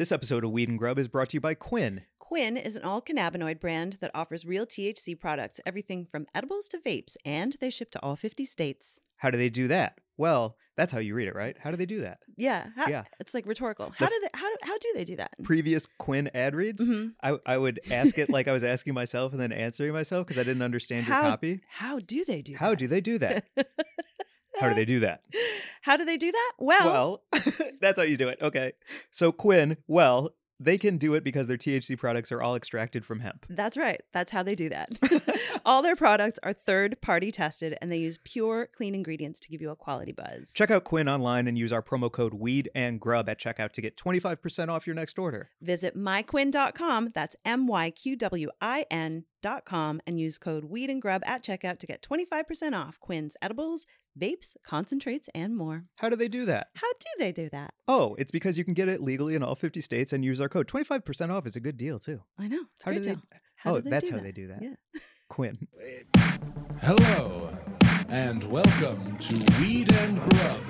This episode of Weed and Grub is brought to you by Quinn. Quinn is an all cannabinoid brand that offers real THC products, everything from edibles to vapes, and they ship to all 50 states. How do they do that? Well, that's how you read it, right? How do they do that? Yeah, how, Yeah. it's like rhetorical. How f- do they how do, how do they do that? Previous Quinn ad reads, Mhm. I, I would ask it like I was asking myself and then answering myself because I didn't understand your How- copy. How do they do How that? do they do that? How do they do that? How do they do that? Well, Well, that's how you do it. Okay. So, Quinn, well, they can do it because their THC products are all extracted from hemp. that's right. That's how they do that. all their products are third party tested and they use pure, clean ingredients to give you a quality buzz. Check out Quinn online and use our promo code WEED and GRUB at checkout to get 25% off your next order. Visit myqwin.com, that's M Y Q W I N.com, and use code Weed and Grub at checkout to get 25% off Quinn's edibles, vapes, concentrates, and more. How do they do that? How do they do that? Oh, it's because you can get it legally in all 50 states and use our code. 25% off is a good deal, too. I know. It's a How do they? How oh, do they that's do how that? they do that. Yeah. Quinn. Hello, and welcome to Weed and Grub.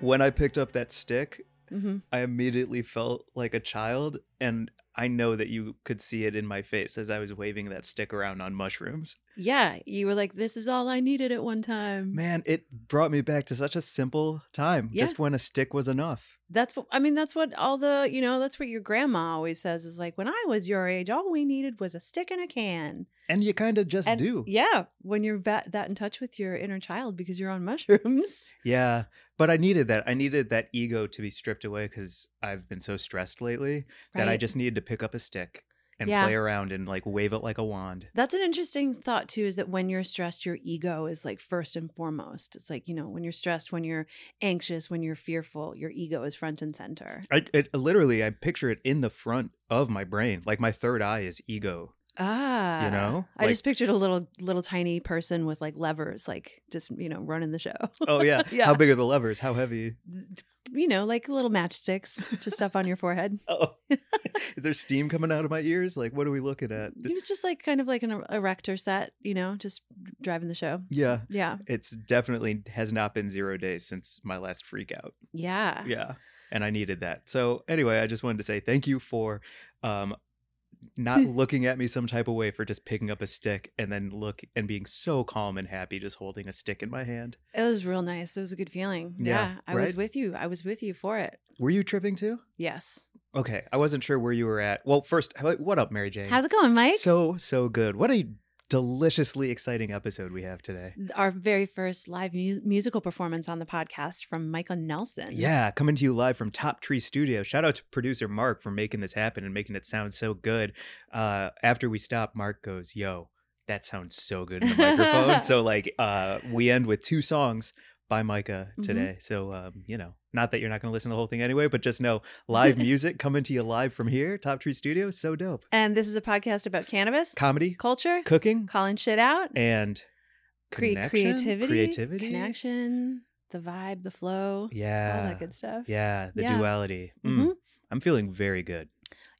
When I picked up that stick, hmm I immediately felt like a child, and I know that you could see it in my face as I was waving that stick around on mushrooms. Yeah. You were like, this is all I needed at one time. Man, it brought me back to such a simple time, Yeah. just when a stick was enough. That's what I mean. That's what all the you know. That's what your grandma always says is like when I was your age, all we needed was a stick and a can. And you kind of just And do. yeah, when you're ba- that in touch with your inner child because you're on mushrooms. Yeah, but I needed that. I needed that ego to be stripped away because I've been so stressed lately that I just needed to pick up a stick and Yeah. play around and like wave it like a wand. That's an interesting thought too. Is that when you're stressed, your ego is like first and foremost. It's like you know when you're stressed, when you're anxious, when you're fearful, your ego is front and center. I it, literally I picture it in the front of my brain, like my third eye is ego. Ah, you know? I Like- just pictured a little little tiny person with like levers, like just you know running the show. Oh yeah. Yeah. How big are the levers? How heavy? you know, like little matchsticks just up on your forehead. Oh, is there steam coming out of my ears? Like, what are we looking at? It was just like kind of like an er- erector set, you know, just driving the show. Yeah, Yeah, it's definitely has not been zero days since my last freak out. yeah, Yeah, and I needed that. So anyway, I just wanted to say thank you for um not looking at me some type of way for just picking up a stick and then look and being so calm and happy just holding a stick in my hand. It was real nice. It was a good feeling. Yeah, Yeah, I was with you. I was with you for it. Were you tripping too? Yes. Okay, I wasn't sure where you were at. Well, first, what up, Mary Jane? How's it going, Mike? So so good. What a deliciously exciting episode we have today. Our very first live mu- musical performance on the podcast from Micah Nelson. Yeah, coming to you live from Top Tree Studio. Shout out to producer Mark for making this happen and making it sound so good. Uh, after we stop, Mark goes, "Yo, that sounds so good in the microphone." so like, uh, we end with two songs by Micah Mhm. today. So um, you know, not that you're not going to listen to the whole thing anyway, but just know live music coming to you live from here, Top Tree Studio. So dope. And this is a podcast about cannabis, Comedy, culture, cooking, calling shit out, and cre- creativity, creativity, connection, the vibe, the flow, Yeah, all that good stuff. Yeah, the Yeah. duality. Mm. Mhm. I'm feeling very good.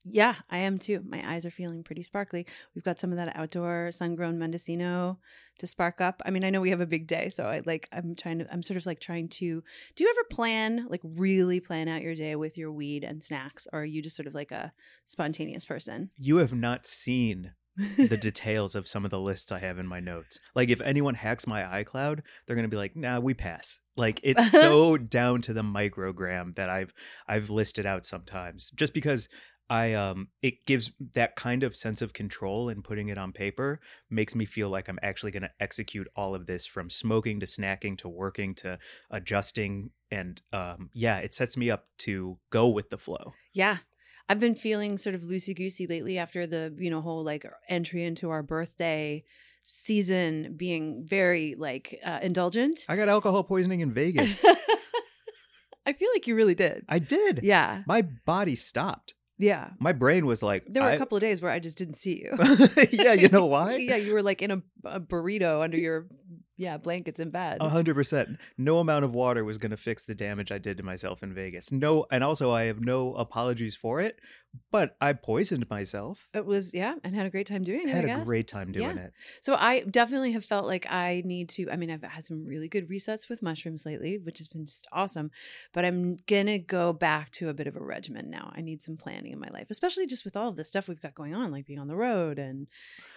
Yeah, I am too. My eyes are feeling pretty sparkly. We've got some of that outdoor sun-grown mendocino to spark up. I mean, I know we have a big day, so I like I'm trying to I'm sort of like trying to Do you ever plan like really plan out your day with your weed and snacks or are you just sort of like a spontaneous person? You have not seen the details of some of the lists I have in my notes. Like if anyone hacks my iCloud, they're gonna be like, "Nah, we pass." Like it's so down to the microgram that I've I've listed out sometimes, just because I um it gives that kind of sense of control and putting it on paper makes me feel like I'm actually gonna execute all of this from smoking to snacking to working to adjusting and um yeah, it sets me up to go with the flow. Yeah. I've been feeling sort of loosey goosey lately after the, you know, whole like entry into our birthday season being very like uh, indulgent. I got alcohol poisoning in Vegas. I feel like you really did. I did. yeah. My body stopped. Yeah. My brain was like, There were a couple of days where I just didn't see you. yeah, you know why? yeah, you were like in a, a burrito under your yeah blankets in bed. A hundred percent. No amount of water was going to fix the damage I did to myself in Vegas. No, and also I have no apologies for it. But I poisoned myself. It was yeah, and had a great time doing it. had a great time doing Yeah. it. So I definitely have felt like I need to. I mean, I've had some really good resets with mushrooms lately, which has been just awesome. But I'm gonna go back to a bit of a regimen now. I need some planning in my life, especially just with all of the stuff we've got going on, like being on the road and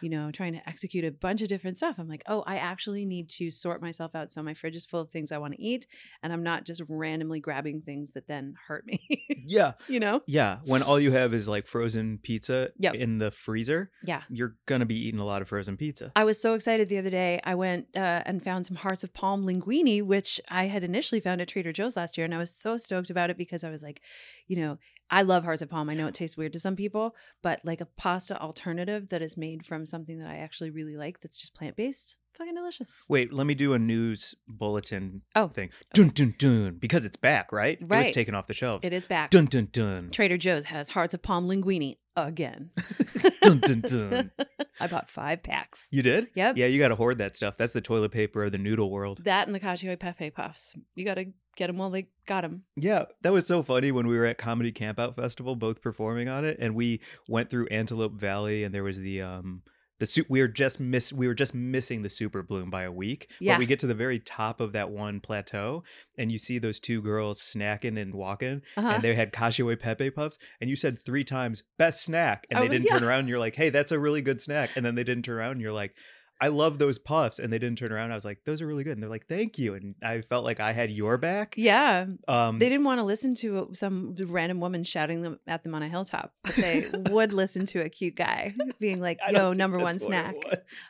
you know trying to execute a bunch of different stuff. I'm like, oh, I actually need to sort myself out so my fridge is full of things I want to eat, and I'm not just randomly grabbing things that then hurt me. Yeah. you know? Yeah. When all you have is like frozen pizza Yep. in the freezer, Yeah. you're going to be eating a lot of frozen pizza. I was so excited the other day. I went uh, and found some hearts of palm linguine, which I had initially found at Trader Joe's last year, and I was so stoked about it because I was like, you know, I love hearts of palm. I know it tastes weird to some people, but like a pasta alternative that is made from something that I actually really like, that's just plant based, fucking delicious. Wait, let me do a news bulletin Oh, thing. Dun dun dun. Because it's back, right? It was taken off the shelves. It is back. Dun dun dun. Trader Joe's has hearts of palm linguine again. dun dun dun. I bought five packs. You did? Yep. Yeah, you got to hoard that stuff. That's the toilet paper of the noodle world. That and the cacio pepe puffs. You got to get them while they got them. Yeah, that was so funny when we were at Comedy Campout Festival, both performing on it, and we went through Antelope Valley, and there was the um the soup. We were just miss we were just missing the super bloom by a week. Yeah. But we get to the very top of that one plateau, and you see those two girls snacking and walking, Uh-huh. and they had cacio e pepe puffs, and you said three times best snack, and Oh, they didn't yeah. turn around. And you're like, hey, that's a really good snack, and then they didn't turn around. And you're like. I love those puffs, and they didn't turn around. I was like, "Those are really good," and they're like, "Thank you." And I felt like I had your back. Yeah, Um, They didn't want to listen to some random woman shouting them at them on a hilltop, but they would listen to a cute guy being like, "Yo, number one snack."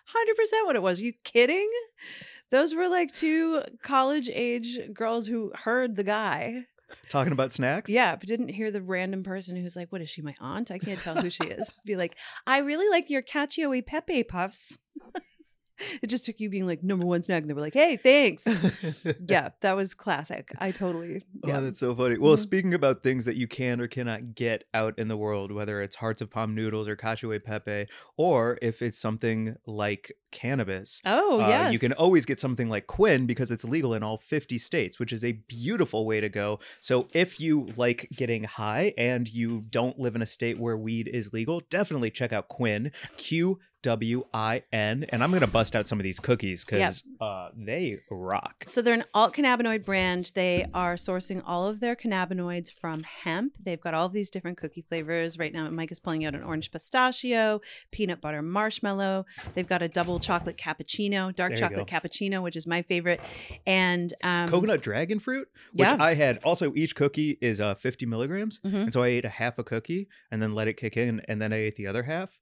Hundred percent, what it was. you kidding? Those were like two college age girls who heard the guy. Talking about snacks? Yeah, but didn't hear the random person who's like, "What is she? My aunt? I can't tell who she is." Be like, "I really like your cacio e pepe puffs." it just took you being like number one snack, and they were like, "Hey, thanks." yeah, that was classic. I totally. Yeah. Oh, that's so funny. Well, Mhm. speaking about things that you can or cannot get out in the world, whether it's hearts of palm noodles or cacio e pepe, or if it's something like cannabis, oh uh, yes, you can always get something like Quinn because it's legal in all 50 states, which is a beautiful way to go. So if you like getting high and you don't live in a state where weed is legal, definitely check out Quinn, Q W I N. And I'm going to bust out some of these cookies because uh, they rock. So they're an alt cannabinoid brand. They are sourcing all of their cannabinoids from hemp. They've got all of these different cookie flavors. Right now, Mike is pulling out an orange pistachio, peanut butter marshmallow. They've got a double chocolate cappuccino, dark chocolate go. cappuccino, which is my favorite, and um, coconut dragon fruit, which yeah. I had. Also, each cookie is uh, 50 milligrams. Mhm. And so I ate a half a cookie and then let it kick in. And then I ate the other half.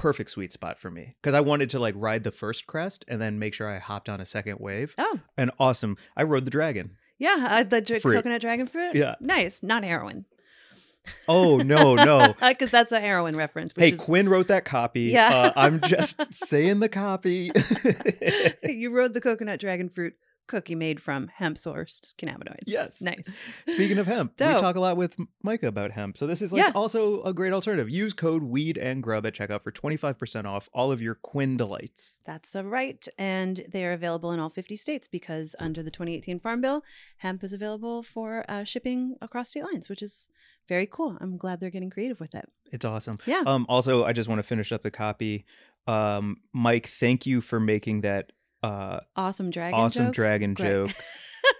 Perfect sweet spot for me because I wanted to like ride the first crest and then make sure I hopped on a second wave. Oh, And awesome. I rode the dragon. yeah, uh, the Fruit. coconut dragon fruit. Yeah. nice, not heroin, Oh, no, no. because that's a heroin reference. Which hey, is, Quinn wrote that copy. Yeah. Uh, I'm just saying the copy. you rode the coconut dragon fruit cookie made from hemp sourced cannabinoids. Yes. nice. Speaking of hemp, we talk a lot with Micah about hemp. So this is like Yeah. also a great alternative. Use code weed and grub at checkout for 25% off all of your Quinn delights. That's a right. And they are available in all 50 states because under the 2018 Farm Bill, hemp is available for uh, shipping across state lines, which is very cool. I'm glad they're getting creative with it. It's awesome. Yeah. Um also I just want to finish up the copy. Um Mike, thank you for making that uh Awesome dragon awesome joke. dragon Great. joke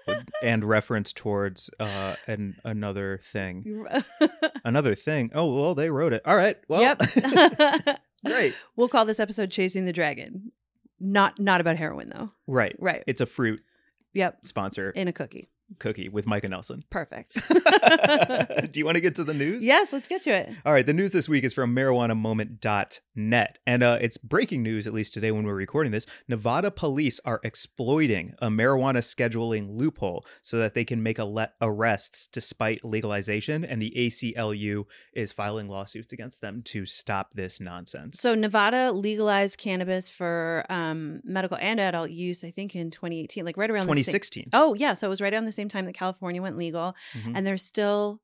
and reference towards uh an another thing. Another thing. Oh, well, they wrote it. All right. Well, yep. great. We'll call this episode "Chasing the Dragon." Not not about heroin though. Right. Right. It's a fruit Yep. sponsor In a cookie. Cookie with Micah Nelson. Perfect. Do you want to get to the news? yes, let's get to it. All right, the news this week is from marijuanamoment.net. And uh, it's breaking news, at least today when we're recording this. Nevada police are exploiting a marijuana scheduling loophole so that they can make arrests despite legalization. And the ACLU is filing lawsuits against them to stop this nonsense. So Nevada legalized cannabis for um, medical and adult use, I think, in 2018, like right around the same- 2016. Oh yeah, so it was right around the same time that California went legal, Mhm. and they're still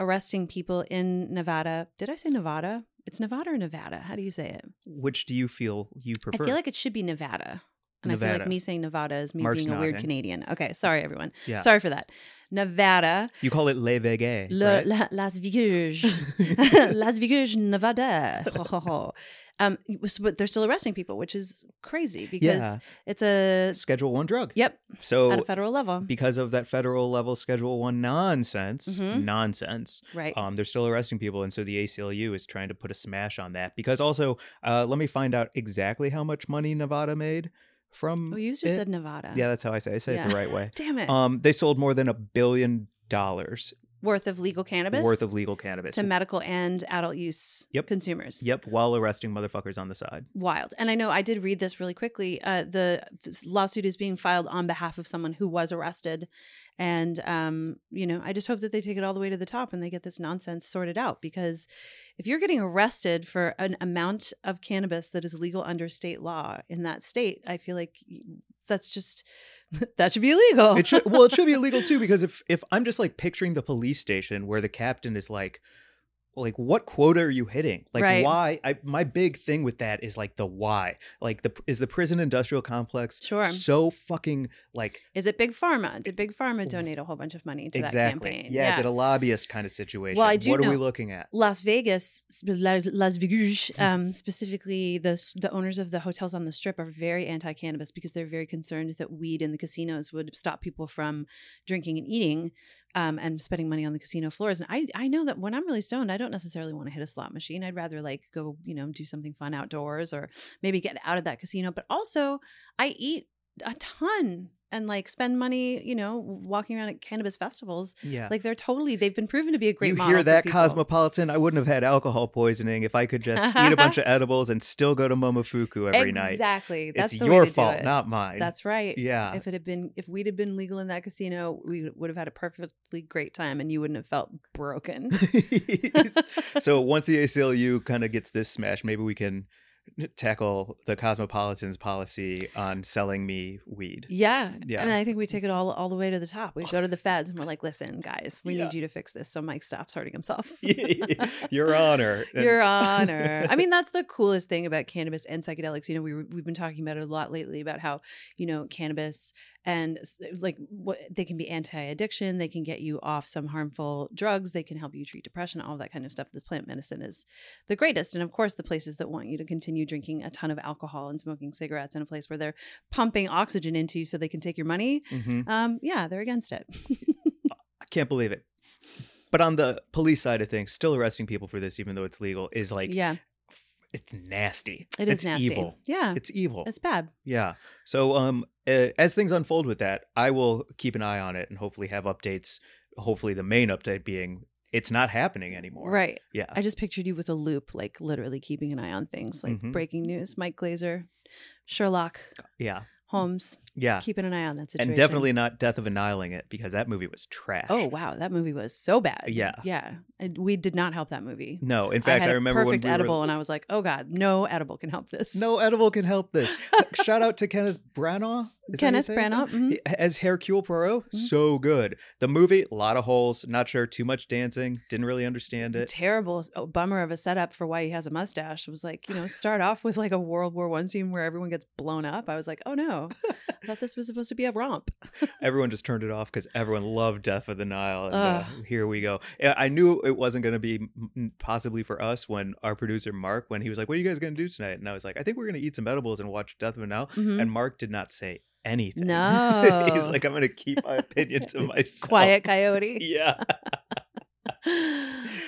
arresting people in Nevada. Did I say Nevada? It's Nevada or Nevada? How do you say it? Which do you feel you prefer? I feel like it should be Nevada. And I feel like me saying Nevada is me Mark's being a weird nodding. Canadian. Okay, sorry everyone. yeah. Sorry for that. Nevada, You call it Le Vegas. Le, right? La, Las Vegas, Las Vegas, Nevada. Ho, ho, ho. Um, but they're still arresting people, which is crazy because yeah. it's a Schedule one drug. yep So at a federal level, because of that federal level Schedule One nonsense, Mhm. nonsense. right? Um, they're still arresting people, and so the ACLU is trying to put a smash on that. Because also, uh, let me find out exactly how much money Nevada made from. oh, you just it. said Nevada. Yeah, that's how I say. it. I say it the right way. Damn it. Um, they sold more than a billion dollars worth of legal cannabis worth of legal cannabis. to medical and adult use Yep. consumers. Yep, while arresting motherfuckers on the side. Wild. And I know I did read this really quickly. Uh, the lawsuit is being filed on behalf of someone who was arrested. And, um, you know, I just hope that they take it all the way to the top and they get this nonsense sorted out. Because if you're getting arrested for an amount of cannabis that is legal under state law in that state, I feel like that's just, that should be illegal. It should well, it should be illegal too because if if I'm just like picturing the police station where the captain is like, like what quota are you hitting? Like Right. why? I my big thing with that is like the why. Like the is the prison industrial complex Sure. so fucking like Is it Big Pharma? Did Big Pharma donate a whole bunch of money to that campaign? yeah, is it a lobbyist kind of situation? Well, I do what are we looking at? Las Vegas, Las, Las Vegas, um, specifically the the owners of the hotels on the Strip are very anti-cannabis because they're very concerned that weed in the casinos would stop people from drinking and eating, um, and spending money on the casino floors. And I I know that when I'm really stoned, I don't necessarily want to hit a slot machine. I'd rather like go you know do something fun outdoors or maybe get out of that casino. But also, I eat a ton and like spend money, you know, walking around at cannabis festivals. Yeah. Like they're totally they've been proven to be a great you model hear that. Cosmopolitan? I wouldn't have had alcohol poisoning if I could just eat a bunch of edibles and still go to Momofuku every night. Exactly. That's it's the your fault, it. not mine. That's right. yeah. If it had been, if we'd have been legal in that casino, we would have had a perfectly great time, and you wouldn't have felt broken. so once the ACLU kind of gets this smash, maybe we can tackle the Cosmopolitan's policy on selling me weed. yeah, Yeah. And I think we take it all all the way to the top. We go to the feds, and we're like, "Listen, guys, we Yeah. need you to fix this so Mike stops hurting himself." Your Honor. Your Honor. I mean, that's the coolest thing about cannabis and psychedelics. You know, we we've been talking about it a lot lately about how you know cannabis and like what they can be anti-addiction. They can get you off some harmful drugs. They can help you treat depression. All that kind of stuff. The plant medicine is the greatest. And of course, the places that want you to continue drinking a ton of alcohol and smoking cigarettes in a place where they're pumping oxygen into you so they can take your money. Mhm. Um, yeah, they're against it. I can't believe it. But on the police side of things, still arresting people for this, even though it's legal, is like yeah, it's nasty. it is it's nasty. evil. Yeah, It's evil. it's bad. Yeah. So um uh, as things unfold with that, I will keep an eye on it and hopefully have updates. Hopefully the main update being it's not happening anymore. Right. Yeah. I just pictured you with a loop, like literally keeping an eye on things, like Mhm. breaking news, Mike Glazer, Sherlock yeah. Holmes, Yeah. keeping an eye on that situation. And definitely not Death of Annihilating It because that movie was trash. Oh wow, that movie was so bad. Yeah. yeah. And we did not help that movie. No, in fact, I, I, remember perfect when we edible, were and I was like, "Oh God, no edible can help this." No edible can help this. Shout out to Kenneth Branagh. Is that how you Kenneth Branagh, mhm. As Hercule Poirot, Mhm. so good. The movie, a lot of holes. Not sure too much dancing. Didn't really understand it. terrible oh, bummer of a setup for why he has a mustache. It was like, you know, start off with like a World War One scene where everyone gets blown up. I was like, oh no, I thought this was supposed to be a romp. Everyone just turned it off because everyone loved Death of the Nile. And uh, here we go. I knew it wasn't going to be possibly for us when our producer Mark, when he was like, "What are you guys going to do tonight?" And I was like, "I think we're going to eat some edibles and watch Death of the Nile." Mhm. And Mark did not say anything. No. he's like, "I'm going to keep my opinion to myself." Quiet coyote. Yeah.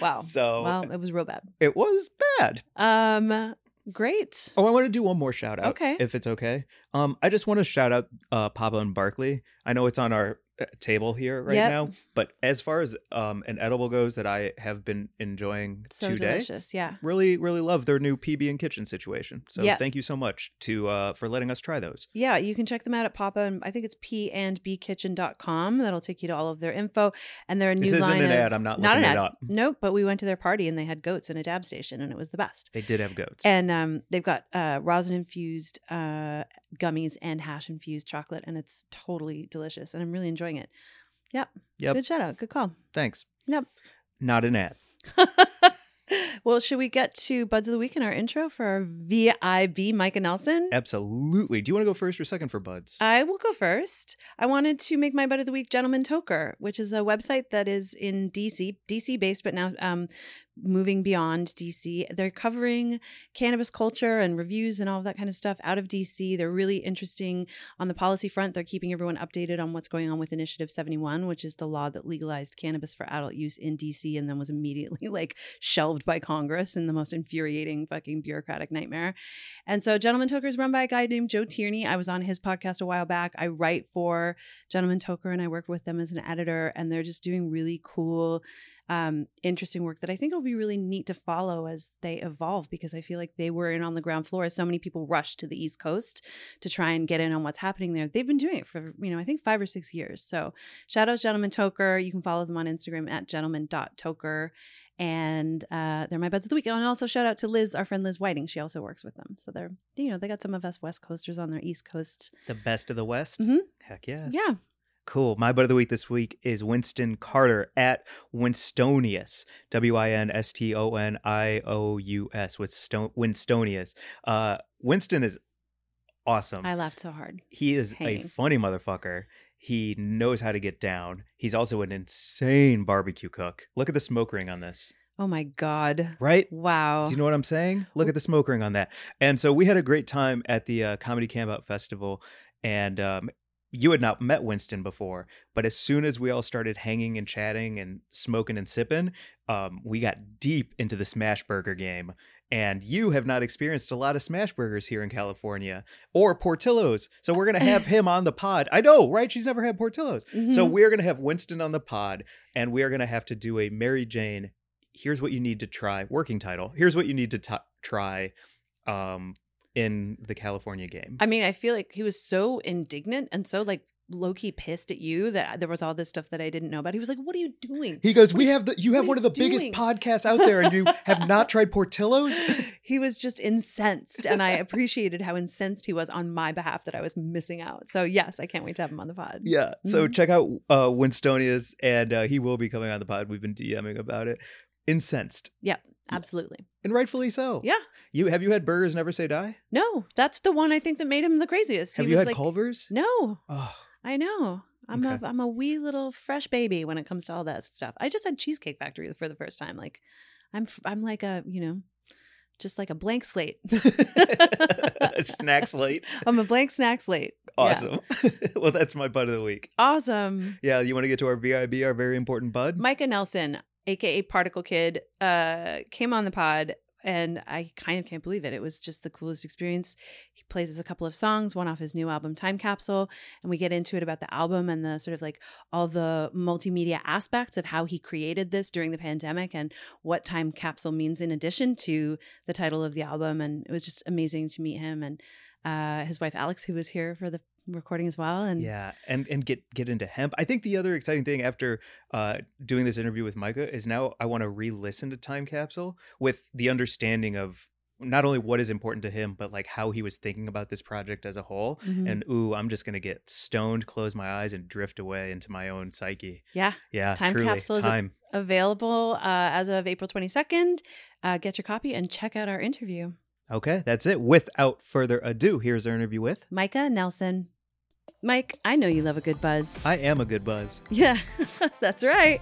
wow. So Well, it was real bad. it was bad. Um, great. Oh, I want to do one more shout out. Okay. If it's okay. Um, I just want to shout out uh Papa and Barkley. I know it's on our table here right Yep. now, but as far as um an edible goes that I have been enjoying So today, delicious. Yeah. really, really love their new PB and kitchen situation. So Yep. thank you so much to uh for letting us try those. Yeah, you can check them out at Papa and I think it's p and bkitchen.com. That'll take you to all of their info. And their new This isn't line an of, ad. I'm not, not looking an it ad. up. Nope, but we went to their party and they had goats in a dab station and it was the best. They did have goats. And um, they've got uh, rosin infused uh, gummies and hash infused chocolate, and it's totally delicious. And I'm really enjoying it. yep. Good shout out. Good call. Thanks. Yep. not an ad. well, should we get to Buds of the Week in our intro for our VIB Micah Nelson? Absolutely. Do you want to go first or second for buds? I will go first. I wanted to make my Bud of the Week Gentleman Toker, which is a website that is in DC, DC based, but now um, moving beyond DC. They're covering cannabis culture and reviews and all of that kind of stuff out of DC. They're really interesting on the policy front. They're keeping everyone updated on what's going on with Initiative 71, which is the law that legalized cannabis for adult use in DC and then was immediately like shelved by Congress in the most infuriating fucking bureaucratic nightmare. And so Gentleman Toker is run by a guy named Joe Tierney. I was on his podcast a while back. I write for Gentleman Toker and I work with them as an editor and they're just doing really cool um, interesting work that I think will be really neat to follow as they evolve because I feel like they were in on the ground floor as so many people rushed to the East Coast to try and get in on what's happening there. They've been doing it for, you know, I think five or six years. So shout out Gentleman Toker. You can follow them on Instagram at gentleman.toker. And uh, they're my buds of the week. And also shout out to Liz, our friend Liz Whiting. She also works with them. So they're, you know, they got some of us West Coasters on their East Coast. The best of the West? Mhm. Heck yes. Yeah. Cool. My butt of the week this week is Winston Carter at Winstonius. W I N S T O N I O U S. Winstonius. Uh, Winston is awesome. I laughed so hard. he is a funny motherfucker. He knows how to get down. He's also an insane barbecue cook. Look at the smoke ring on this. Oh my God. Right? Wow. Do you know what I'm saying? Look at the smoke ring on that. And so we had a great time at the uh, Comedy Campout Festival, and um, you had not met Winston before, but as soon as we all started hanging and chatting and smoking and sipping, um, we got deep into the smash burger game. And you have not experienced a lot of smash burgers here in California or Portillo's. So we're going to have him on the pod. I know, right? She's never had Portillo's. So Mhm. we're going to have Winston on the pod and we are going to have to do a Mary Jane. Here's what you need to try. Working title. Here's what you need to t- try um, in the California game. I mean, I feel like he was so indignant and so like low key pissed at you that there was all this stuff that I didn't know about. He was like, "What are you doing?" He goes, "We have the you have one are of the you biggest podcasts out there, and you have not tried Portillo's." he was just incensed, and I appreciated how incensed he was on my behalf that I was missing out. So yes, I can't wait to have him on the pod. Yeah. So Mhm. check out uh, Winstonius, and uh, he will be coming on the pod. We've been DMing about it. Incensed, Absolutely. and rightfully so. Yeah. You have you had burgers never say die? No, that's the one I think that made him the craziest. Have he you was had like, Culver's? No, Oh, I know. I'm Okay. a I'm a wee little fresh baby when it comes to all that stuff. I just had Cheesecake Factory for the first time. Like, I'm I'm like a you know, just like a blank slate. snack slate. I'm a blank snack slate. Yeah. Awesome. well, that's my bud of the week. Awesome. Yeah, you want to get to our VIB, our very important bud? Micah Nelson, aka Particle Kid, uh, came on the pod, and I kind of can't believe it. It was just the coolest experience. He plays us a couple of songs, one off his new album Time Capsule, and we get into it about the album and the sort of like all the multimedia aspects of how he created this during the pandemic and what Time Capsule means in addition to the title of the album. And it was just amazing to meet him and uh, his wife Alex, who was here for the recording as well. And Yeah, and and get get into hemp. I think the other exciting thing after uh, doing this interview with Micah is now I want to re-listen to Time Capsule with the understanding of not only what is important to him, but like how he was thinking about this project as a whole. Mhm. And ooh, I'm just gonna get stoned, close my eyes, and drift away into my own psyche. yeah, Yeah, Time truly. Capsule is a- available uh, as of April 22nd. Uh, get your copy and check out our interview. Okay, that's it. Without further ado, here's our interview with. Micah Nelson. Mike, I know you love a good buzz. I am a good buzz. Yeah, that's right.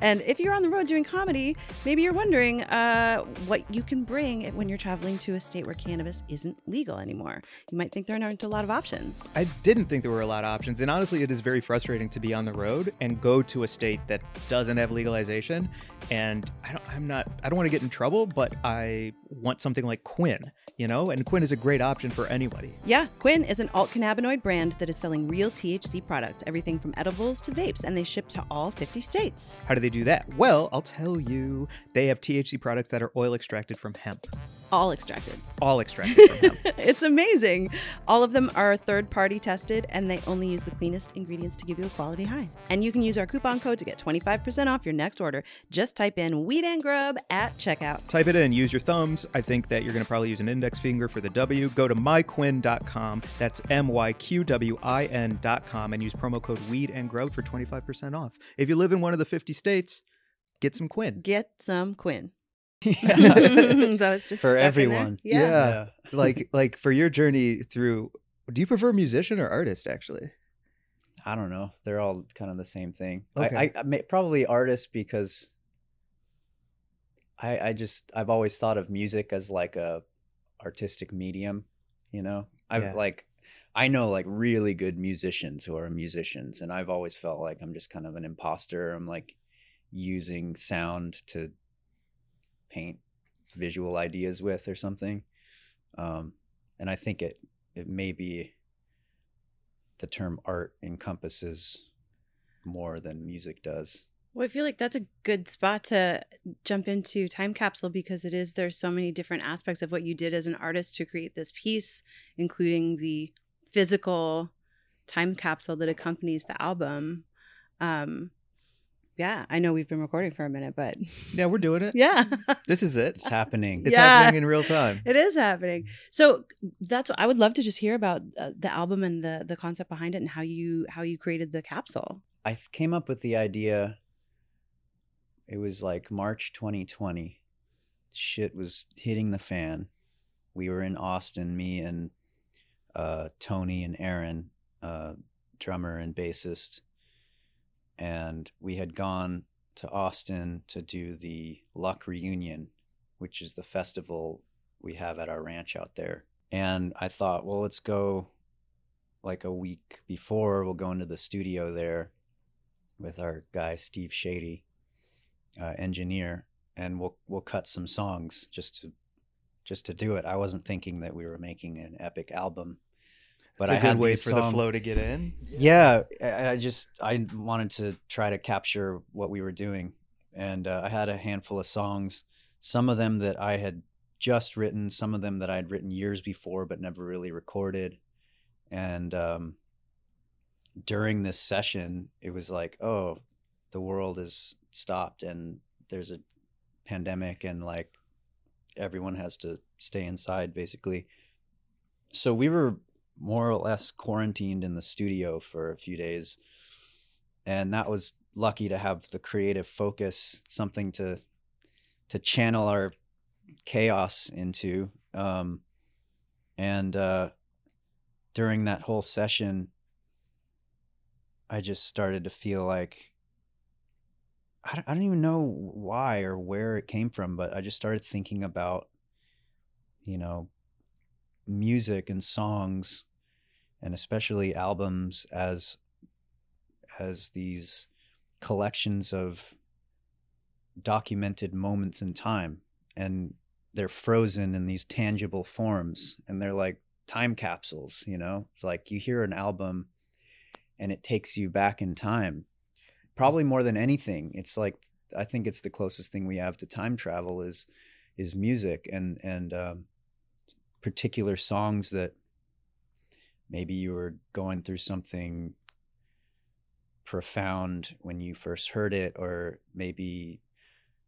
And if you're on the road doing comedy, maybe you're wondering uh, what you can bring when you're traveling to a state where cannabis isn't legal anymore. You might think there aren't a lot of options. I didn't think there were a lot of options, and honestly, it is very frustrating to be on the road and go to a state that doesn't have legalization. And I don't, I'm not, I don't want to get in trouble, but I want something like Quinn, you know. And Quinn is a great option for anybody. Yeah, Quinn is an alt cannabinoid brand that is selling real THC products, everything from edibles to vapes, and they ship to all 50 states. How do they do that? Well, I'll tell you. They have THC products that are oil extracted from hemp, All extracted. all extracted from hemp. it's amazing. All of them are third party tested and they only use the cleanest ingredients to give you a quality high. And you can use our coupon code to get 25% off your next order. Just type in Weed and Grub at checkout. Type it in, use your thumbs. I think that you're going to probably use an index finger for the W. Go to myqwin.com. That's M Y Q W I N.com and use promo code weed and Grub for 25% off. If you live in one of the 50 states, get some Quinn. Get some Quinn. So it's just For stuck in there. everyone. Yeah. Yeah. like like for your journey through do you prefer musician or artist actually? I don't know. They're all kind of the same thing. Okay. I, I, I may, probably artist because I I just I've always thought of music as like a artistic medium. You know, I've Yeah. like I know like really good musicians who are musicians, and I've always felt like I'm just kind of an imposter. I'm like using sound to paint visual ideas with or something. Um, and I think it it may be the term art encompasses more than music does. Well, I feel like that's a good spot to jump into time capsule because it is there's so many different aspects of what you did as an artist to create this piece, including the physical time capsule that accompanies the album. Um, yeah, I know we've been recording for a minute, but Yeah, we're doing it. yeah, This is it. It's happening. It's Yeah. happening in real time. it is happening. So that's I would love to just hear about uh, the album and the the concept behind it and how you how you created the capsule. I came up with the idea. It was like March 2020. Shit was hitting the fan. We were in Austin, me and uh, Tony and Aaron, uh, drummer and bassist. And we had gone to Austin to do the Luck Reunion, which is the festival we have at our ranch out there. And I thought, well, let's go like a week before. We'll go into the studio there with our guy Steve Chadie, uh, engineer, and we'll we'll cut some songs just to just to do it. I wasn't thinking that we were making an epic album, but I good had way for the flow to get in. Yeah, I, I just I wanted to try to capture what we were doing, and uh, I had a handful of songs. Some of them that I had just written, some of them that I had written years before but never really recorded. And um, during this session, it was like, oh, the world is stopped, and there's a pandemic, and like everyone has to stay inside, basically. So we were more or less quarantined in the studio for a few days. And that was lucky to have the creative focus something to to channel our chaos into. Um and uh during that whole session i just started to feel like I don't, I don't even know why or where it came from but i just started thinking about you know music and songs and especially albums as as these collections of documented moments in time and they're frozen in these tangible forms and they're like time capsules you know? It's like you hear an album and it takes you back in time. Probably more than anything it's like i think it's the closest thing we have to time travel is is music and and um, particular songs that maybe you were going through something profound when you first heard it or maybe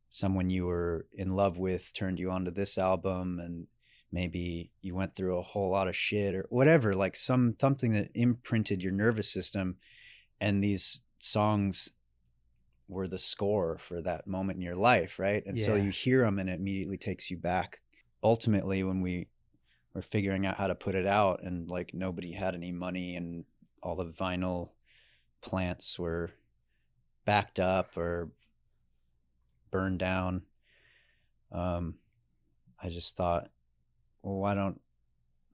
someone you were in love with turned you onto this album and maybe you went through a whole lot of shit or whatever like some something that imprinted your nervous system and these songs were the score for that moment in your life right? And so you hear them and it immediately takes you back. Ultimately when we were figuring out how to put it out and like nobody had any money and all the vinyl plants were backed up or burned down. Um i just thought well why don't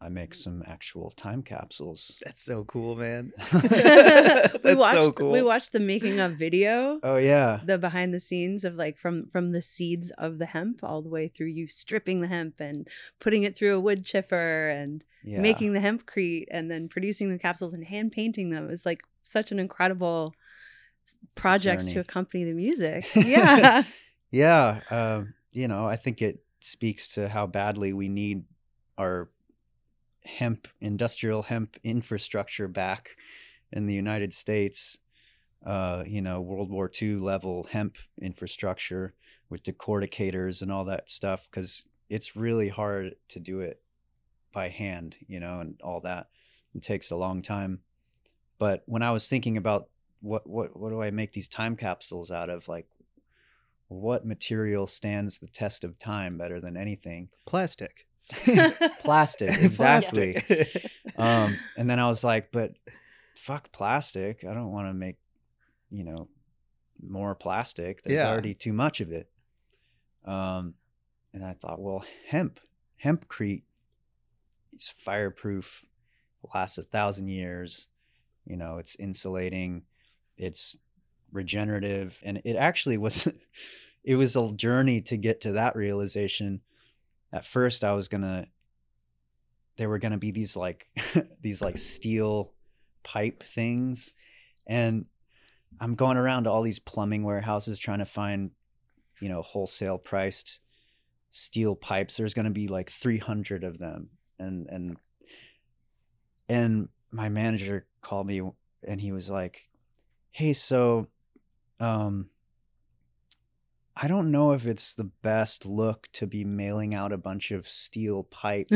i make some actual time capsules That's so cool, man. we That's watched so cool. we watched the making of video. oh yeah the behind the scenes of like from from the seeds of the hemp all the way through you stripping the hemp and putting it through a wood chipper and yeah making the hempcrete and then producing the capsules and hand painting them is like such an incredible project to accompany the music. Yeah. yeah um you know i think it speaks to how badly we need our hemp industrial hemp infrastructure back in the united states uh you know world war ii level hemp infrastructure with decorticators and all that stuff because it's really hard to do it by hand you know and all that it takes a long time but when i was thinking about what what what do i make these time capsules out of like what material stands the test of time better than anything? Plastic. Plastic, exactly. Plastic. um, and then I was like, but fuck plastic. I don't want to make, you know, more plastic. There's Yeah. already too much of it. Um, and I thought, well, hemp, hempcrete is fireproof, lasts a thousand years. You know, it's insulating, it's regenerative, and it actually was. It was a journey to get to that realization. At first, I was gonna there were to be these like these like steel pipe things and i'm going around to all these plumbing warehouses trying to find you know wholesale priced steel pipes. There's to be like 300 of them and and and my manager called me and he was like hey so um I don't know if it's the best look to be mailing out a bunch of steel pipes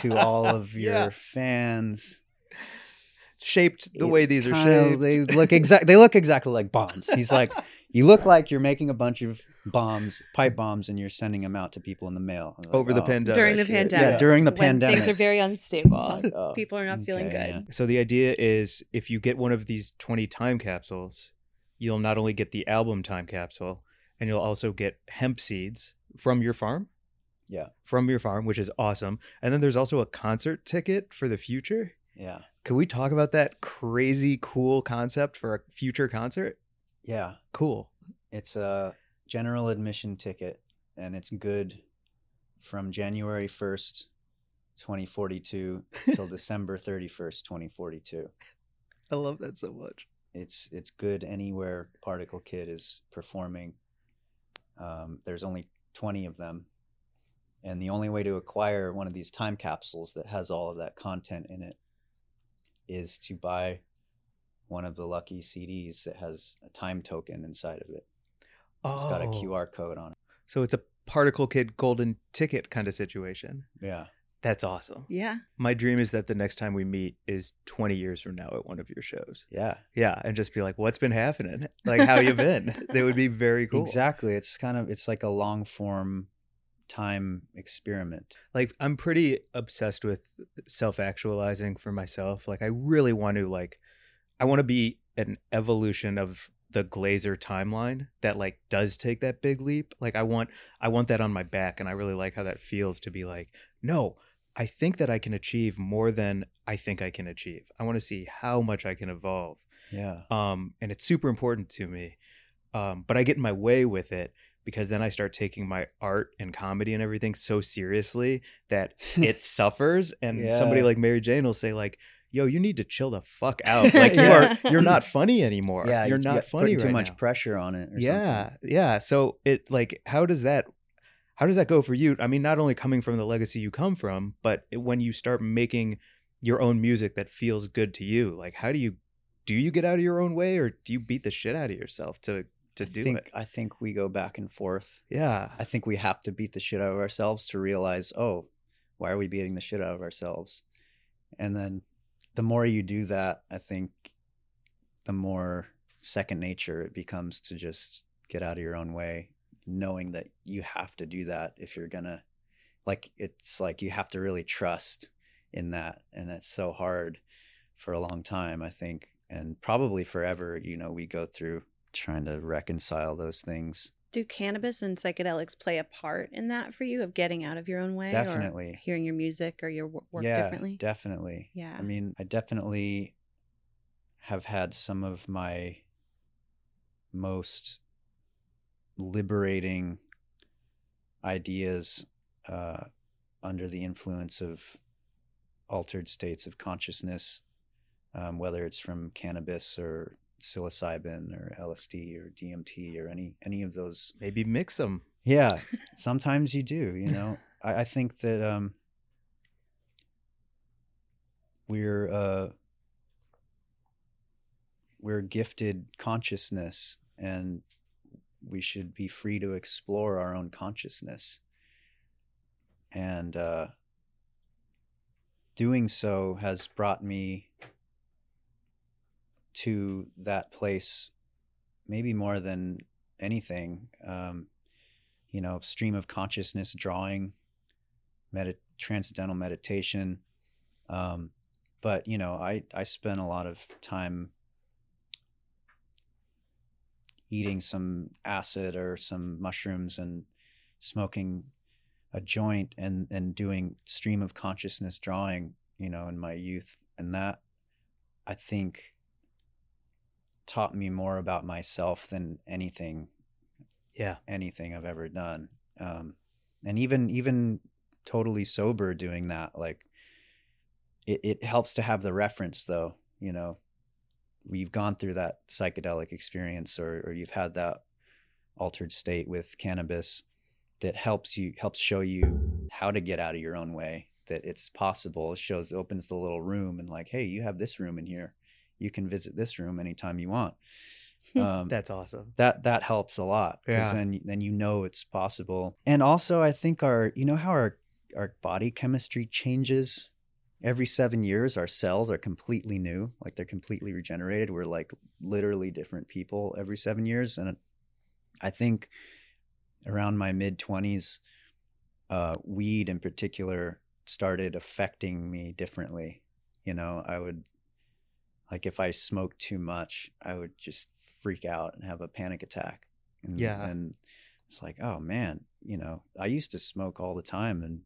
to all of your Yeah. fans. shaped the It way these are kinda- shaped. They look exact. They look exactly like bombs. He's like, you look like you're making a bunch of bombs, pipe bombs, and you're sending them out to people in the mail like, Over the "Oh, pandemic. During the pandemic. Yeah, during the when pandemic. Things are very unstable. Like, oh, People are not feeling good. yeah. So the idea is if you get one of these 20 time capsules, you'll not only get the album time capsule, and you'll also get hemp seeds from your farm. Yeah. From your farm, which is awesome. And then there's also a concert ticket for the future. Yeah, Can we talk about that crazy cool concept for a future concert? yeah. Cool. It's a general admission ticket, and it's good from January first, 2042, till December 31st, 2042. I love that so much. It's it's good anywhere particle kid is performing. Um, there's only 20 of them. And the only way to acquire one of these time capsules that has all of that content in it is to buy one of the lucky cds that has a time token inside of it. It's got a Oh. qr code on it. So it's a Particle Kid golden ticket kind of situation. yeah That's awesome. Yeah. My dream is that the next time we meet is 20 years from now at one of your shows. yeah Yeah, and just be like, "What's been happening? Like, how you been?" That would be very cool. exactly it's kind of it's like a long form time experiment Like, I'm pretty obsessed with self-actualizing for myself. Like, I really want to like, I want to be an evolution of the Glazer timeline that like does take that big leap. Like, I want, I want that on my back, and I really like how that feels to be like, no. I think that I can achieve more than I think I can achieve. I want to see how much I can evolve. yeah um, and it's super important to me. Um, but I get in my way with it because then I start taking my art and comedy and everything so seriously that it suffers. And somebody like Mary Jane will say like, "Yo, you need to chill the fuck out. Like you Yeah. are, you're not funny anymore. yeah you're you not got- funny putting too much now." pressure on it or yeah, something. yeah. So it like, how does that? How does that go for you? I mean, not only coming from the legacy you come from, but when you start making your own music that feels good to you, like how do you do you get out of your own way or do you beat the shit out of yourself to to I do think, it? I think we go back and forth. Yeah. I think we have to beat the shit out of ourselves to realize, oh, why are we beating the shit out of ourselves? And then the more you do that, I think the more second nature it becomes to just get out of your own way, knowing that you have to do that if you're gonna like it's like you have to really trust in that. And it's so hard for a long time, I think. And probably forever, you know, we go through trying to reconcile those things. Do cannabis and psychedelics play a part in that for you of getting out of your own way? Or Definitely. hearing your music or your work yeah, differently? Definitely. Yeah. I mean, I definitely have had some of my most liberating ideas uh, under the influence of altered states of consciousness, um, whether it's from cannabis or psilocybin or LSD or DMT or any any of those Maybe mix them. yeah, sometimes you do. You know, I, I think that um, we're uh, we're gifted consciousness, and we should be free to explore our own consciousness. And uh, doing so has brought me to that place, maybe more than anything. Um, you know, stream of consciousness, drawing, medit transcendental meditation. Um, but you know, I I spent a lot of time eating some acid or some mushrooms and smoking a joint and and doing stream of consciousness drawing you know in my youth. And that i think taught me more about myself than anything Yeah. anything i've ever done. Um and even even totally sober doing that like it, it helps to have the reference though you know you've gone through that psychedelic experience or, or you've had that altered state with cannabis that helps you helps show you how to get out of your own way that it's possible it shows opens the little room and like hey you have this room in here you can visit this room anytime you want um, That's awesome. that that helps a lot because Yeah. then then you know it's possible and also i think our you know how our our body chemistry changes every seven years our cells are completely new like they're completely regenerated we're like literally different people every seven years and i think around my mid 20s uh, weed in particular started affecting me differently you know i would like if i smoked too much i would just freak out and have a panic attack and, Yeah. and it's like oh man you know i used to smoke all the time and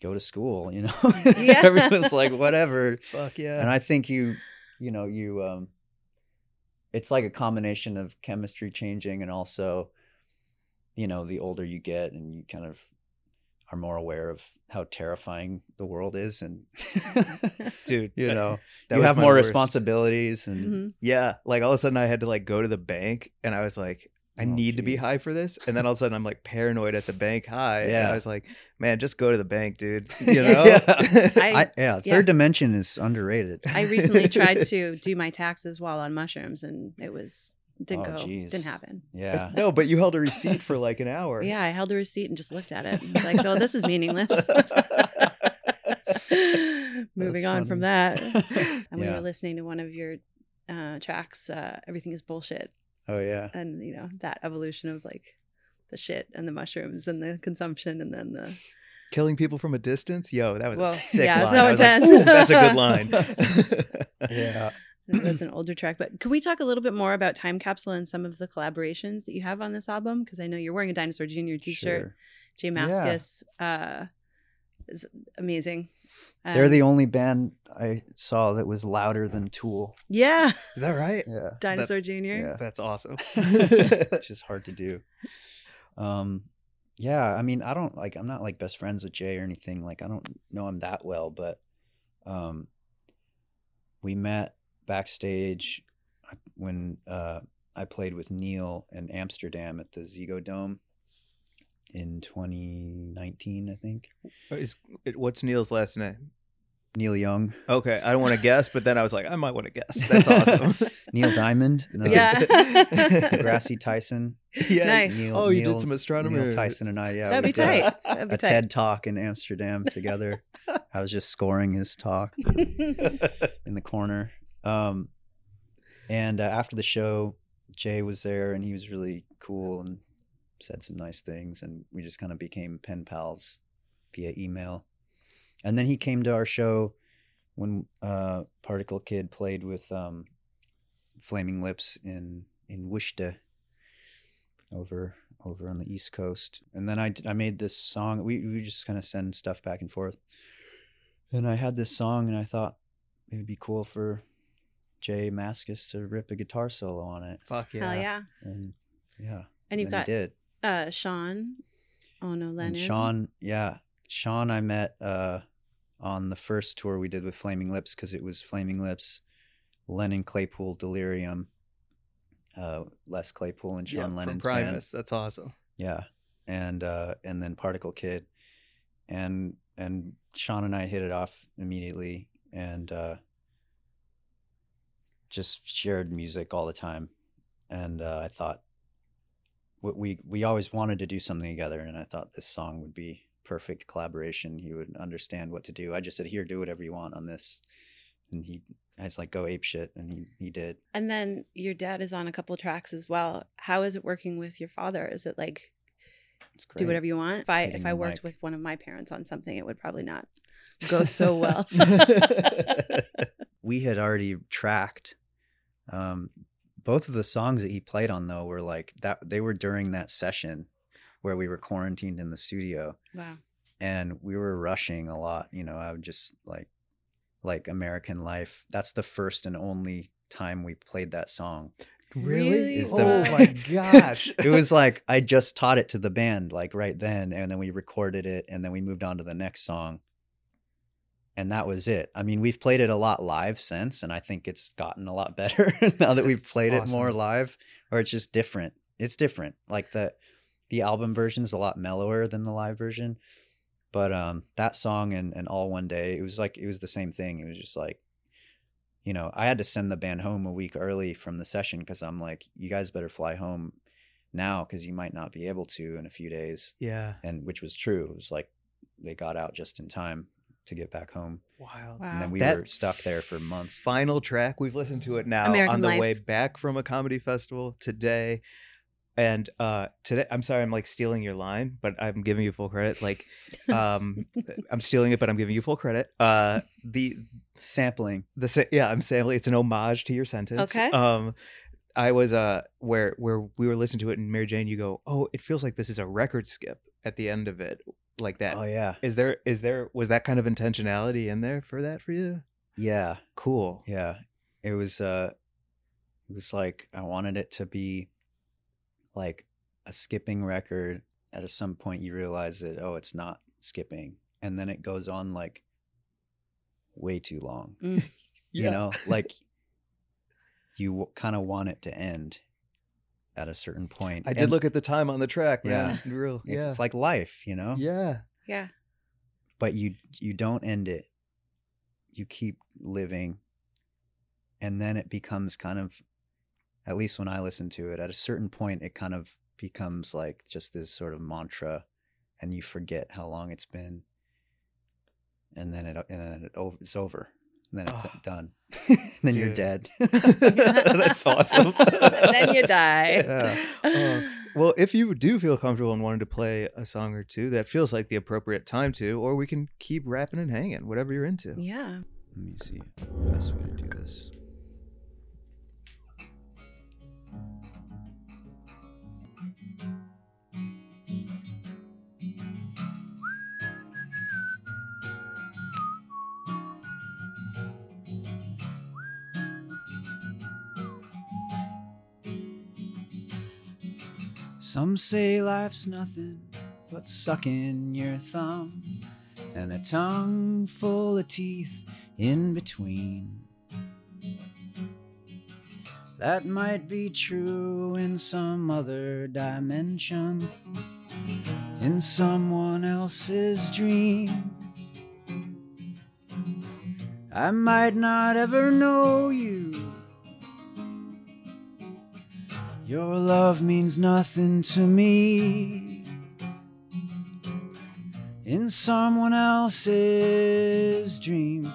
go to school you know Yeah. everyone's like whatever Fuck yeah. and i think you you know you um it's like a combination of chemistry changing and also you know the older you get and you kind of are more aware of how terrifying the world is and Dude, you know that you have more worst. responsibilities and Mhm. Yeah, like all of a sudden I had to like go to the bank and I was like, I Oh, need to be high for this. And then all of a sudden I'm like paranoid at the bank high. And Yeah. I was like, man, just go to the bank, dude. You know? yeah. I- I, yeah third yeah. dimension is underrated I recently tried to do my taxes while on mushrooms, and it was didn't Oh, go, geez. didn't happen. yeah no, but you held a receipt for like an hour. Yeah, I held a receipt and just looked at it. I was like, oh, this is meaningless. Moving That's on from funny. that, and we Yeah. were listening to one of your uh, tracks. Uh, Everything is bullshit, oh yeah and you know that evolution of like the shit and the mushrooms and the consumption, and then the Killing people from a distance? Yo, that was Well, a sick yeah, line. so I was like, intense. That's a good line. yeah that's an older track. But can we talk a little bit more about Time Capsule and some of the collaborations that you have on this album? Because I know you're wearing a Dinosaur Jr. T-shirt. Sure. J Mascis uh, is amazing. They're Um, the only band i saw that was louder than Tool yeah Is that right? yeah Dinosaur That's- Jr. yeah That's awesome. which is hard to do. Um, yeah, I mean, I don't like, I'm not like best friends with Jay or anything. Like, I don't know him that well, but um, we met backstage uh, when uh, I played with Neil in Amsterdam at the Ziggo Dome in 2019, I think. Is, what's Neil's last name? Neil Young, Okay, I don't want to guess, but then I was like, I might want to guess. That's awesome. Neil Diamond, no, Yeah. Grassy Tyson, yeah. Nice. Neil, oh, you Neil- did some astronomy. Neil Tyson and I, yeah, That'd be did a- tight. That'd be a tight. TED talk in Amsterdam together. I was just scoring his talk in the corner. Um, and uh, after the show, Jay was there and he was really cool and said some nice things. And we just kind of became pen pals via email. And then he came to our show when uh, Particle Kid played with um, Flaming Lips in, in Worcester over over on the East Coast. And then I, I made this song. We, we just kind of send stuff back and forth. And I had this song and I thought it would be cool for J Mascis to rip a guitar solo on it. Fuck yeah. Hell yeah. And yeah. And you've got he did. Uh, Sean Ono Lennon. And Sean, yeah. Sean I met uh, on the first tour we did with Flaming Lips because it was Flaming Lips, Lennon Claypool Delirium, uh, Les Claypool and Yeah, Sean from Lennon's Primus. band. That's awesome. Yeah, and uh, and then Particle Kid, and and Sean and I hit it off immediately, and uh, just shared music all the time, and uh, I thought we, we we always wanted to do something together, and I thought this song would be perfect collaboration. He would understand what to do. I just said, "Here, do whatever you want on this," and he I was like, go ape shit, and he he did. And then your dad is on a couple tracks as well. How is it working with your father? Is it like do whatever you want? If I Hitting if I worked mic. with one of my parents on something, it would probably not go so well. we had already tracked um both of the songs that he played on though were like that they were during that session where we were quarantined in the studio wow. and we were rushing a lot you know i would just like like american life that's the first and only time we played that song Really? Is oh my gosh. it was like i just taught it to the band like right then and then we recorded it and then we moved on to the next song and that was it. I mean we've played it a lot live since and i think it's gotten a lot better now that we've played it more live or it's just different. It's different. Like the the album version is a lot mellower than the live version but um that song and, and all one day it was like it was the same thing. It was just like you know i had to send the band home a week early from the session because i'm like you guys better fly home now because you might not be able to in a few days. Yeah. and which was true. It was like they got out just in time to get back home Wild. Wow. and then we That were stuck there for months Final track. We've listened to it now American on the Life. way back from a comedy festival today. And uh today I'm sorry I'm like stealing your line, but I'm giving you full credit. Like um I'm stealing it, but I'm giving you full credit. Uh the sampling the sa- yeah i'm sampling. it's an homage to your sentence Okay. um i was uh where where we were listening to it and mary jane you go oh it feels like this is a record skip at the end of it like that. Oh yeah. is there is there was that kind of intentionality in there for that for you? Yeah. Cool. Yeah. It was uh it was like i wanted it to be like a skipping record at some point you realize that oh it's not skipping and then it goes on like way too long Mm. you know? Like you kind of want it to end at a certain point i did And look at the time on the track man Yeah. real it's, yeah. it's like life you know? Yeah. Yeah. but you you don't end it. You keep living. And then it becomes kind of at least when i listen to it at a certain point it kind of becomes like just this sort of mantra and you forget how long it's been. And then it and then it, o- it's over and then it's Oh. done and then you're dead That's awesome. then you die. Yeah. Oh, well, if you do feel comfortable and wanted to play a song or two, that feels like the appropriate time to, or we can keep rapping and hanging, whatever you're into. Yeah. let me see best way to do this Some say life's nothing but sucking your thumb and a tongue full of teeth in between. That might be true in some other dimension, in someone else's dream. I might not ever know you. Your love means nothing to me. In someone else's dream.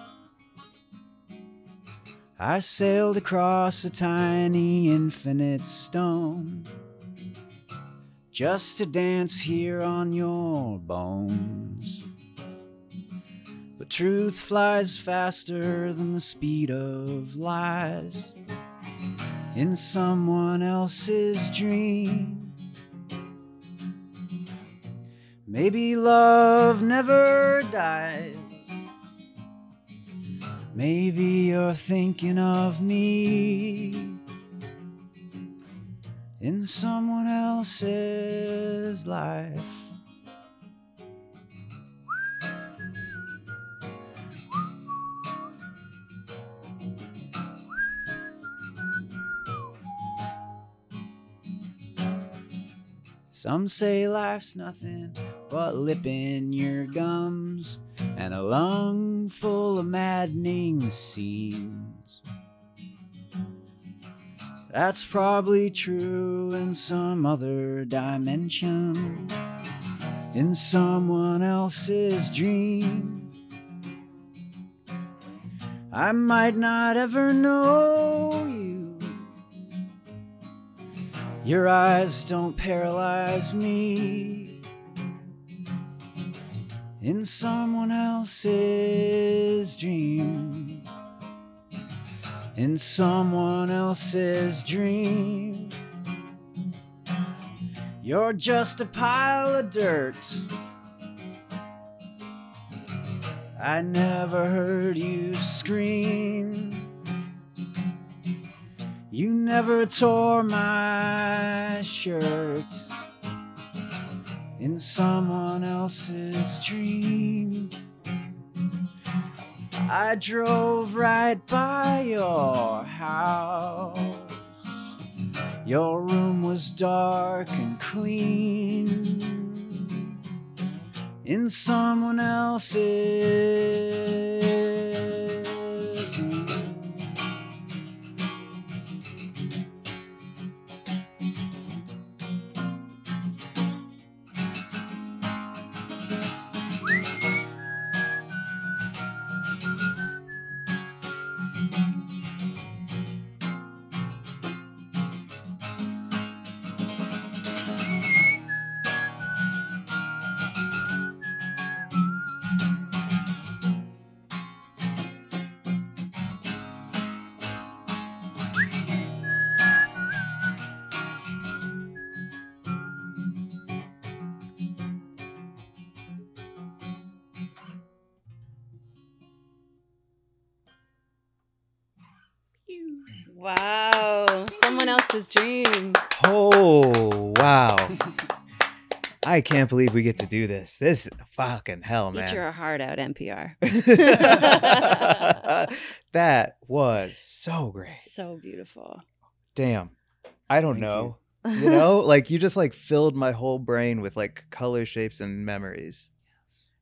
I sailed across a tiny infinite stone just to dance here on your bones. But truth flies faster than the speed of lies in someone else's dream. Maybe love never dies. Maybe you're thinking of me in someone else's life. Some say life's nothing but lip in your gums and a lung full of maddening scenes. That's probably true in some other dimension, in someone else's dream. I might not ever know Your eyes don't paralyze me. In someone else's dream. In someone else's dream. You're just a pile of dirt. I never heard you scream. You never tore my shirt in someone else's dream. I drove right by your house. Your room was dark and clean in someone else's I can't believe we get to do this. This fucking hell, Eat man. your heart out, NPR. that was so great. so beautiful. Damn. I don't Thank know. You. know, like you just like filled my whole brain with like color shapes and memories.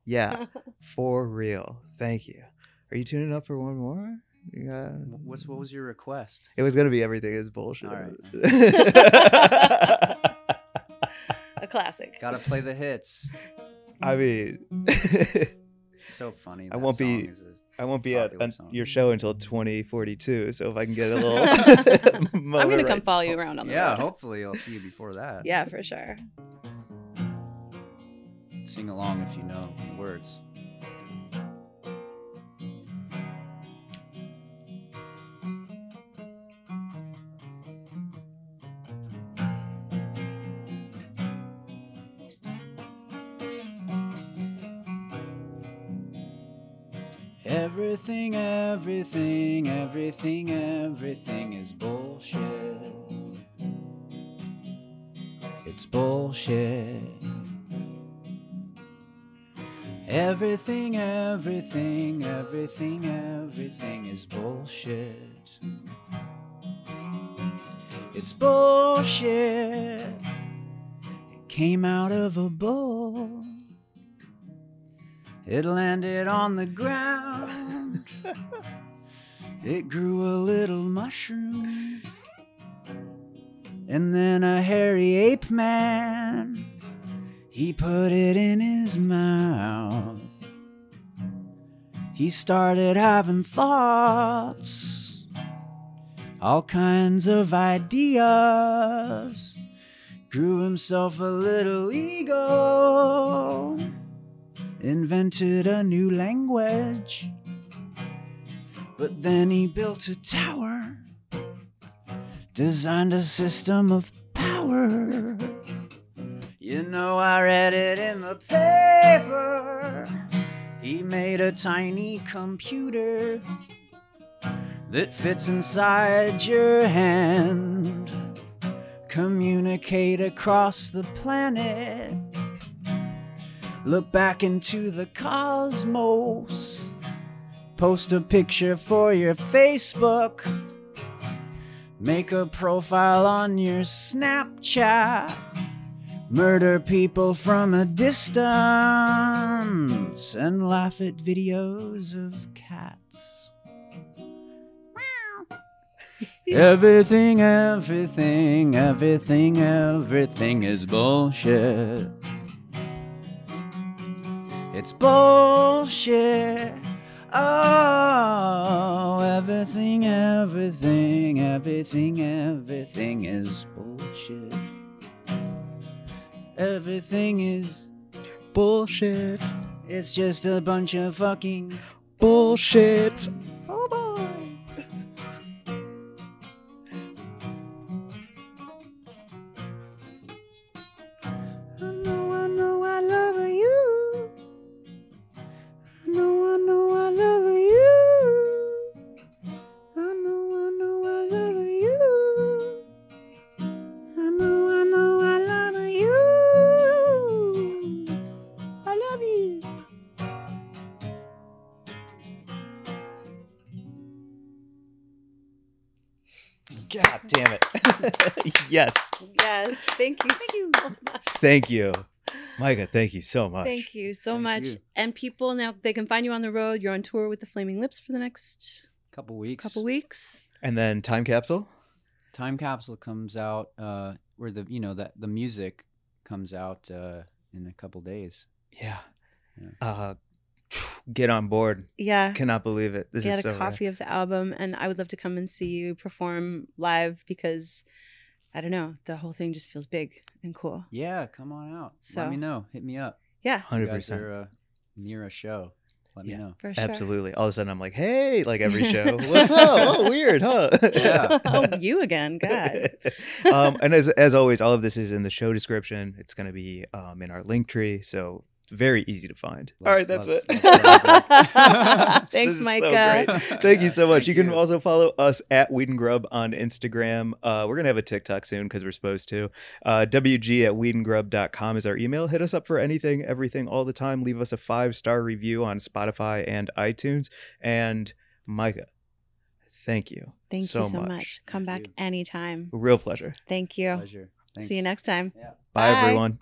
Yeah, for real. Thank you. Are you tuning up for one more? Yeah. What's what was your request? It was gonna be everything is bullshit. All right. A classic. Gotta play the hits. I mean, So funny. I won't be- song is a- I won't be at an- your show until 2042. So if I can get a little, I'm gonna come follow you around on the Yeah, road. hopefully I'll see you before that. Yeah, for sure. Sing along if you know the words. Everything, everything, everything is bullshit. It's bullshit. Everything, everything, everything, everything is bullshit. It's bullshit. It came out of a bowl. It landed on the ground. it grew a little mushroom. And then a hairy ape man. He put it in his mouth. He started having thoughts, all kinds of ideas. Grew himself a little ego, invented a new language. But then he built a tower, designed a system of power. You know, I read it in the paper. He made a tiny computer that fits inside your hand. Communicate across the planet. Look back into the cosmos. Post a picture for your Facebook. Make a profile on your Snapchat murder people from a distance and laugh at videos of cats. everything, everything, everything, everything is bullshit. It's bullshit. Oh, Everything, everything, everything, everything is bullshit. Everything is Bullshit. It's just a bunch of fucking Bullshit. Thank you. Micah, thank you so much. Thank you so Thank much. you. And people now they can find you on the road. You're on tour with the Flaming Lips for the next Couple weeks. couple weeks. And then time capsule? Time capsule comes out uh where the you know that the music comes out uh in a couple days. Yeah. Yeah. Uh get on board. Yeah. Cannot believe it. This get is a so rad. copy of the album and I would love to come and see you perform live because I don't know, the whole thing just feels big and cool. Yeah, come on out. So- Let me know. Hit me up. Yeah, If 100%. uh, near a show. Let Yeah. me know. for sure. Absolutely. All of a sudden I'm like, hey, like every show. What's up? Oh, weird, huh? Yeah. oh, you again, God. um, and as as always, all of this is in the show description. It's going to be um, in our link tree, so very easy to find. Love- all right, that's love- it. love Thanks, This is so Micah. great. Thank you so much. Thank you can also follow us at Weed and Grub on Instagram. Uh, we're gonna have a TikTok soon because we're supposed to. Uh, WG at weedandgrub.com is our email. Hit us up for anything, everything, all the time. Leave us a five star review on Spotify and iTunes. And Micah, thank you. Thank so you so much. much. Come Thank back you. anytime. Real pleasure. Thank you. Pleasure. Thanks. See you next time. Yeah. Bye Bye. everyone.